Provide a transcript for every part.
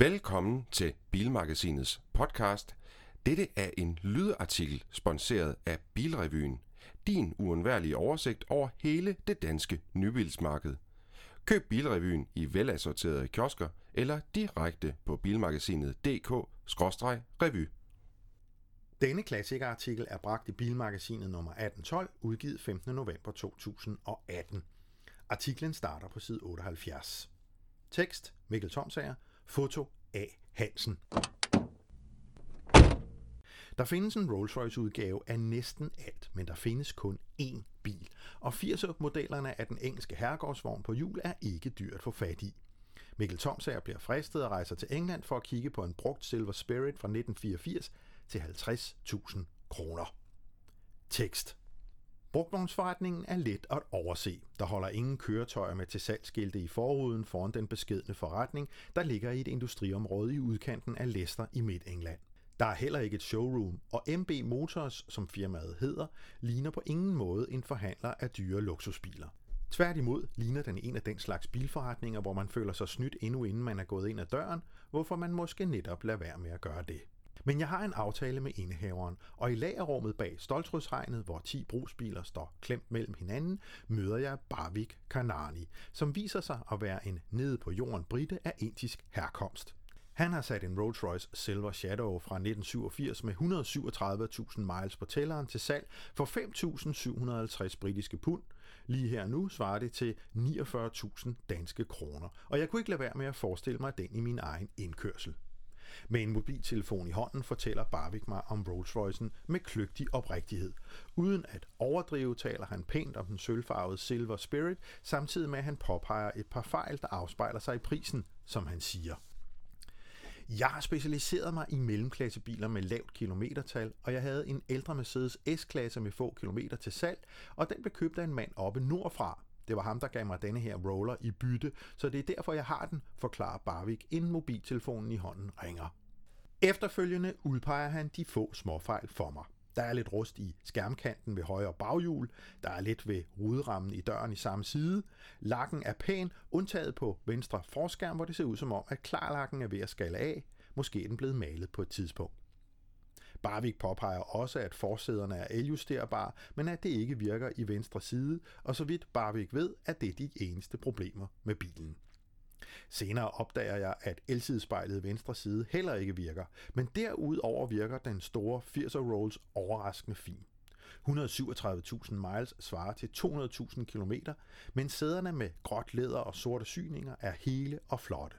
Velkommen til Bilmagasinets podcast. Dette er en lydartikel sponsoreret af Bilrevyen. Din uundværlige oversigt over hele det danske nybilsmarked. Køb Bilrevyen i velassorterede kiosker eller direkte på bilmagasinet.dk-revy. Denne klassikerartikel er bragt i Bilmagasinet nummer 1812, udgivet 15. november 2018. Artiklen starter på side 78. Tekst Mikkel Tomsager. Foto A. Hansen. Der findes en Rolls-Royce udgave af næsten alt, men der findes kun én bil. Og 80'er-modellerne af den engelske herregårdsvogn på jul er ikke dyrt at få fat i. Mikkel Tomsager bliver fristet og rejser til England for at kigge på en brugt Silver Spirit fra 1984 til 50.000 kroner. Tekst Brugtvognsforretningen er let at overse. Der holder ingen køretøjer med til salgsskilte i forruden foran den beskedne forretning, der ligger i et industriområde i udkanten af Leicester i Midt-England. Der er heller ikke et showroom, og MB Motors, som firmaet hedder, ligner på ingen måde en forhandler af dyre luksusbiler. Tværtimod ligner den en af den slags bilforretninger, hvor man føler sig snydt endnu inden man er gået ind ad døren, hvorfor man måske netop lader være med at gøre det. Men jeg har en aftale med indehaveren, og i lagerrummet bag stoltrydshegnet, hvor 10 brugsbiler står klemt mellem hinanden, møder jeg Barvik Kanani, som viser sig at være en nede på jorden brite af indisk herkomst. Han har sat en Rolls-Royce Silver Shadow fra 1987 med 137.000 miles på tælleren til salg for 5.750 britiske pund. Lige her nu svarer det til 49.000 danske kroner, og jeg kunne ikke lade være med at forestille mig den i min egen indkørsel. Med en mobiltelefon i hånden fortæller Barvik mig om Rolls-Roycen med kløgtig oprigtighed. Uden at overdrive taler han pænt om den sølvfarvede Silver Spirit, samtidig med at han påpeger et par fejl, der afspejler sig i prisen, som han siger. Jeg har specialiseret mig i mellemklassebiler med lavt kilometertal, og jeg havde en ældre Mercedes S-klasse med få kilometer til salg, og den blev købt af en mand oppe nordfra. Det var ham, der gav mig denne her roller i bytte, så det er derfor, jeg har den, forklarer Barvik, inden mobiltelefonen i hånden ringer. Efterfølgende udpeger han de få småfejl for mig. Der er lidt rust i skærmkanten ved højre baghjul, der er lidt ved ruderammen i døren i samme side. Lakken er pæn, undtaget på venstre forskærm, hvor det ser ud som om, at klarlakken er ved at skalle af. Måske er den blevet malet på et tidspunkt. Barvik påpeger også, at forsæderne er eljusterbare, men at det ikke virker i venstre side, og så vidt Barvik ved, at det er de eneste problemer med bilen. Senere opdager jeg, at elsidespejlet venstre side heller ikke virker, men derudover virker den store 80'er Rolls overraskende fin. 137.000 miles svarer til 200.000 km, men sæderne med gråt læder og sorte syninger er hele og flotte.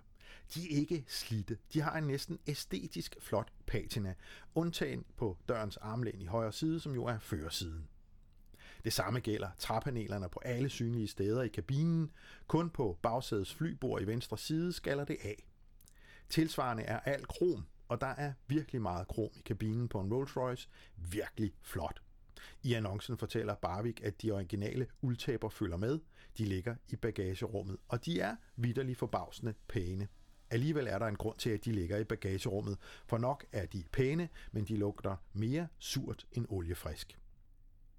De er ikke slidte. De har en næsten æstetisk flot patina, undtagen på dørens armlæn i højre side, som jo er førersiden. Det samme gælder træpanelerne på alle synlige steder i kabinen. Kun på bagsædets flybord i venstre side skaller det af. Tilsvarende er alt krom, og der er virkelig meget krom i kabinen på en Rolls Royce. Virkelig flot. I annoncen fortæller Barvik, at de originale uldtaber følger med. De ligger i bagagerummet, og de er vidderligt forbavsende pæne. Alligevel er der en grund til, at de ligger i bagagerummet, for nok er de pæne, men de lugter mere surt end oliefrisk.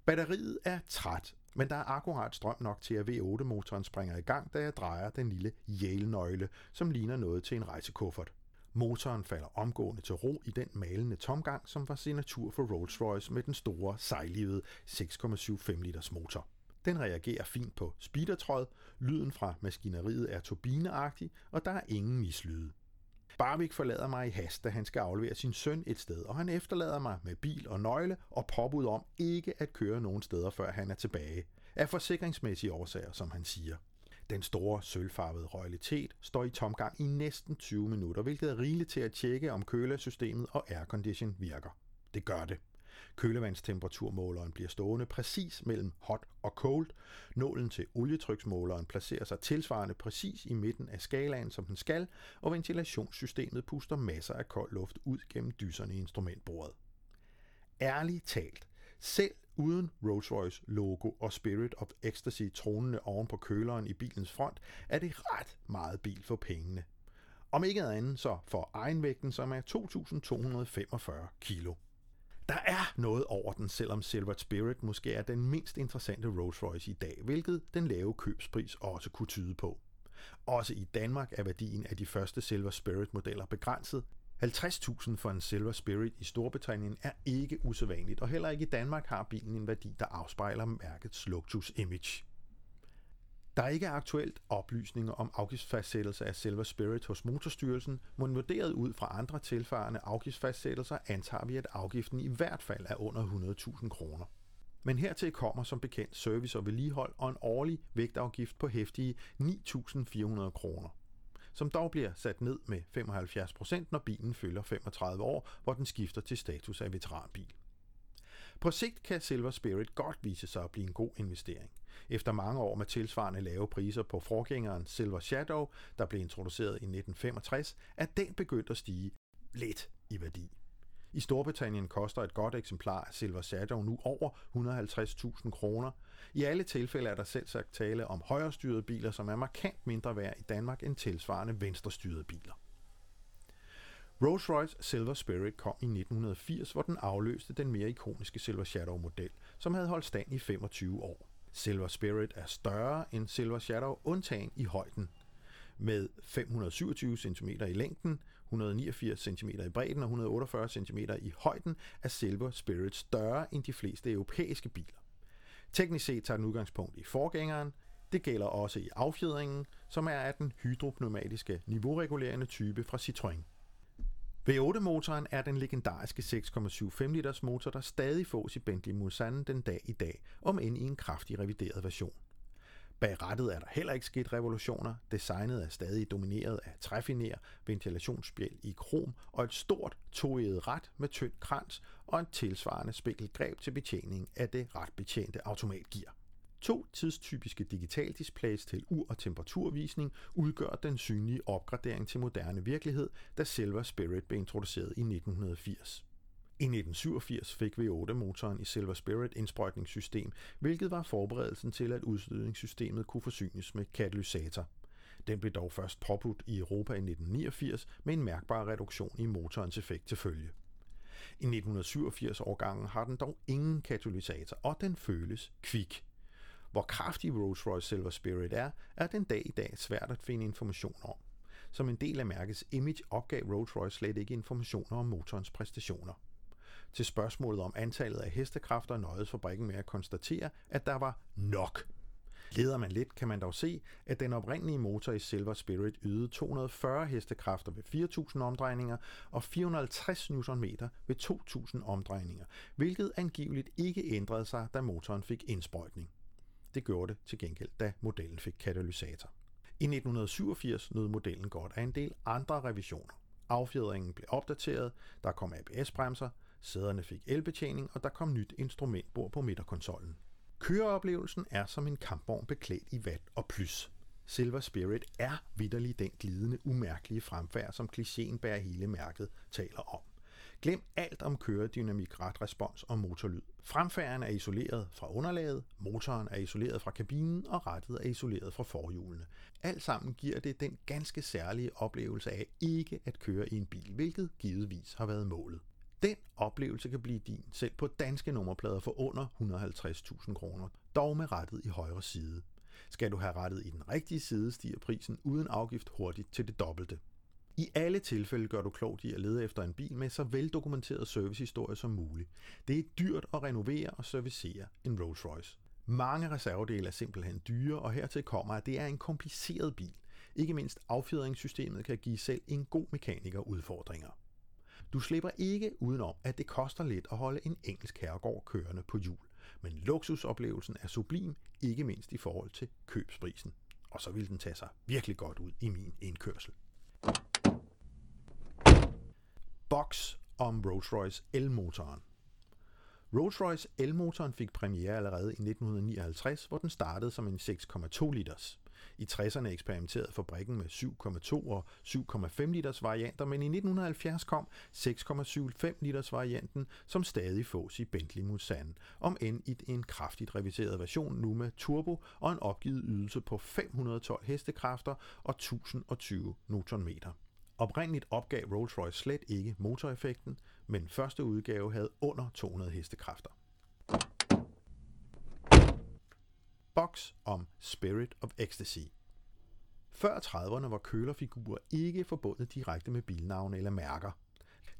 Batteriet er træt, men der er akkurat strøm nok til, at V8-motoren springer i gang, da jeg drejer den lille Yale-nøgle, som ligner noget til en rejsekuffert. Motoren falder omgående til ro i den malende tomgang, som var signatur for Rolls-Royce med den store sejlivede 6,75 liters motor. Den reagerer fint på speedertråd, lyden fra maskineriet er turbineagtig, og der er ingen mislyde. Barvik forlader mig i hast, da han skal aflevere sin søn et sted, og han efterlader mig med bil og nøgle og påbud om ikke at køre nogen steder, før han er tilbage. Af forsikringsmæssige årsager, som han siger. Den store sølvfarvede royalitet står i tomgang i næsten 20 minutter, hvilket er rigeligt til at tjekke, om kølesystemet og aircondition virker. Det gør det. Kølevandstemperaturmåleren bliver stående præcis mellem hot og cold. Nålen til olietryksmåleren placerer sig tilsvarende præcis i midten af skalaen, som den skal, og ventilationssystemet puster masser af kold luft ud gennem dyserne i instrumentbordet. Ærligt talt, selv uden Rolls-Royce logo og Spirit of Ecstasy tronende oven på køleren i bilens front, er det ret meget bil for pengene. Om ikke andet så for egenvægten, som er 2.245 kilo. Der er noget over den, selvom Silver Spirit måske er den mindst interessante Rolls Royce i dag, hvilket den lave købspris også kunne tyde på. Også i Danmark er værdien af de første Silver Spirit-modeller begrænset. 50.000 for en Silver Spirit i Storbritannien er ikke usædvanligt, og heller ikke i Danmark har bilen en værdi, der afspejler mærkets luksus-image. Der er ikke aktuelt oplysninger om afgiftsfastsættelse af Silver Spirit hos Motorstyrelsen, men vurderet ud fra andre tilfarende afgiftsfastsættelser antager vi, at afgiften i hvert fald er under 100.000 kroner. Men hertil kommer som bekendt service og vedligehold og en årlig vægtafgift på hæftige 9.400 kroner som dog bliver sat ned med 75%, når bilen fylder 35 år, hvor den skifter til status af veteranbil. På sigt kan Silver Spirit godt vise sig at blive en god investering. Efter mange år med tilsvarende lave priser på forgængeren Silver Shadow, der blev introduceret i 1965, er den begyndt at stige lidt i værdi. I Storbritannien koster et godt eksemplar af Silver Shadow nu over 150.000 kroner. I alle tilfælde er der selv sagt tale om højrestyrede biler, som er markant mindre værd i Danmark end tilsvarende venstrestyrede biler. Rolls-Royce Silver Spirit kom i 1980, hvor den afløste den mere ikoniske Silver Shadow-model, som havde holdt stand i 25 år. Silver Spirit er større end Silver Shadow, undtagen i højden. Med 527 cm i længden, 189 cm i bredden og 148 cm i højden, er Silver Spirit større end de fleste europæiske biler. Teknisk set tager den udgangspunkt i forgængeren. Det gælder også i affjedringen, som er af den hydropneumatiske niveauregulerende type fra Citroën. V8-motoren er den legendariske 6,75 liters motor, der stadig fås i Bentley Mulsanne den dag i dag, om end i en kraftig revideret version. Bag rattet er der heller ikke sket revolutioner. Designet er stadig domineret af træfiner, ventilationsspjæl i krom og et stort toeget ret med tynd krans og en tilsvarende spinkelgreb til betjening af det retbetjente automatgear. To tidstypiske digital displays til ur- og temperaturvisning udgør den synlige opgradering til moderne virkelighed, da Silver Spirit blev introduceret i 1980. I 1987 fik V8-motoren i Silver Spirit indsprøjtningssystem, hvilket var forberedelsen til, at udstødningssystemet kunne forsynes med katalysator. Den blev dog først påbudt i Europa i 1989 med en mærkbar reduktion i motorens effekt til følge. I 1987-årgangen har den dog ingen katalysator, og den føles kvik. Hvor kraftig Rolls-Royce Silver Spirit er, er den dag i dag svært at finde information om. Som en del af mærkets image opgav Rolls-Royce slet ikke informationer om motorens præstationer. Til spørgsmålet om antallet af hestekræfter nøjedes fabrikken med at konstatere, at der var nok. Leder man lidt, kan man dog se, at den oprindelige motor i Silver Spirit ydede 240 hestekræfter ved 4.000 omdrejninger og 450 Nm ved 2.000 omdrejninger, hvilket angiveligt ikke ændrede sig, da motoren fik indsprøjtning. Det gjorde det til gengæld, da modellen fik katalysator. I 1987 nød modellen godt af en del andre revisioner. Affjedringen blev opdateret, der kom ABS-bremser, Sæderne fik elbetjening, og der kom nyt instrumentbord på midterkonsollen. Køreoplevelsen er som en kampvogn beklædt i vat og plys. Silver Spirit er vidderlig den glidende, umærkelige fremfærd, som klichéen bærer hele mærket taler om. Glem alt om køredynamik, retrespons og motorlyd. Fremfærden er isoleret fra underlaget, motoren er isoleret fra kabinen og rettet er isoleret fra forhjulene. Alt sammen giver det den ganske særlige oplevelse af ikke at køre i en bil, hvilket givetvis har været målet. Den oplevelse kan blive din selv på danske nummerplader for under 150.000 kroner, dog med rettet i højre side. Skal du have rettet i den rigtige side, stiger prisen uden afgift hurtigt til det dobbelte. I alle tilfælde gør du klogt i at lede efter en bil med så veldokumenteret servicehistorie som muligt. Det er dyrt at renovere og servicere en Rolls Royce. Mange reservedele er simpelthen dyre, og hertil kommer, at det er en kompliceret bil. Ikke mindst affjedringssystemet kan give selv en god mekaniker udfordringer. Du slipper ikke udenom, at det koster lidt at holde en engelsk herregård kørende på jul. Men luksusoplevelsen er sublim, ikke mindst i forhold til købsprisen. Og så vil den tage sig virkelig godt ud i min indkørsel. Box om Rolls-Royce elmotoren. Rolls-Royce elmotoren fik premiere allerede i 1959, hvor den startede som en 6,2 liters. I 60'erne eksperimenterede fabrikken med 7,2 og 7,5 liters varianter, men i 1970 kom 6,75 liters varianten, som stadig fås i Bentley Mulsanne, om end i en kraftigt reviseret version nu med turbo og en opgivet ydelse på 512 hestekræfter og 1020 Nm. Oprindeligt opgav Rolls-Royce slet ikke motoreffekten, men første udgave havde under 200 hestekræfter. Box om Spirit of Ecstasy. Før 30'erne var kølerfigurer ikke forbundet direkte med bilnavne eller mærker.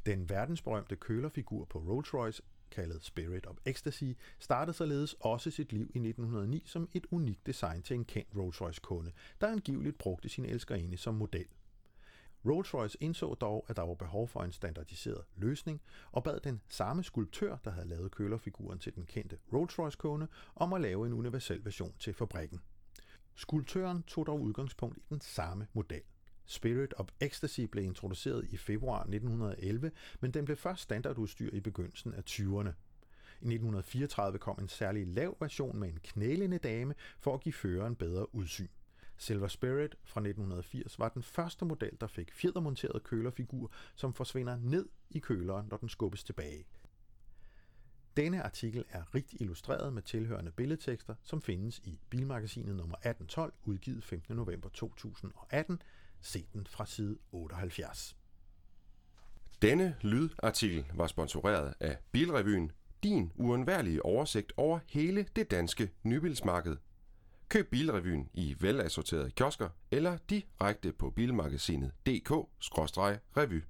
Den verdensberømte kølerfigur på Rolls-Royce, kaldet Spirit of Ecstasy, startede således også sit liv i 1909 som et unikt design til en kendt Rolls-Royce-kunde, der angiveligt brugte sin elskerinde som model. Rolls-Royce indså dog, at der var behov for en standardiseret løsning, og bad den samme skulptør, der havde lavet kølerfiguren til den kendte Rolls-Royce-kone, om at lave en universel version til fabrikken. Skulptøren tog dog udgangspunkt i den samme model. Spirit of Ecstasy blev introduceret i februar 1911, men den blev først standardudstyr i begyndelsen af 20'erne. I 1934 kom en særlig lav version med en knælende dame for at give føreren bedre udsyn. Silver Spirit fra 1980 var den første model, der fik fjedermonteret kølerfigur, som forsvinder ned i køleren, når den skubbes tilbage. Denne artikel er rigt illustreret med tilhørende billedtekster, som findes i Bilmagasinet nummer 1812, udgivet 15. november 2018. Se den fra side 78. Denne lydartikel var sponsoreret af Bilrevyen, din uundværlige oversigt over hele det danske nybilsmarked. Køb Bilrevyen i velassorterede kiosker eller direkte på bilmagasinet.dk-revy.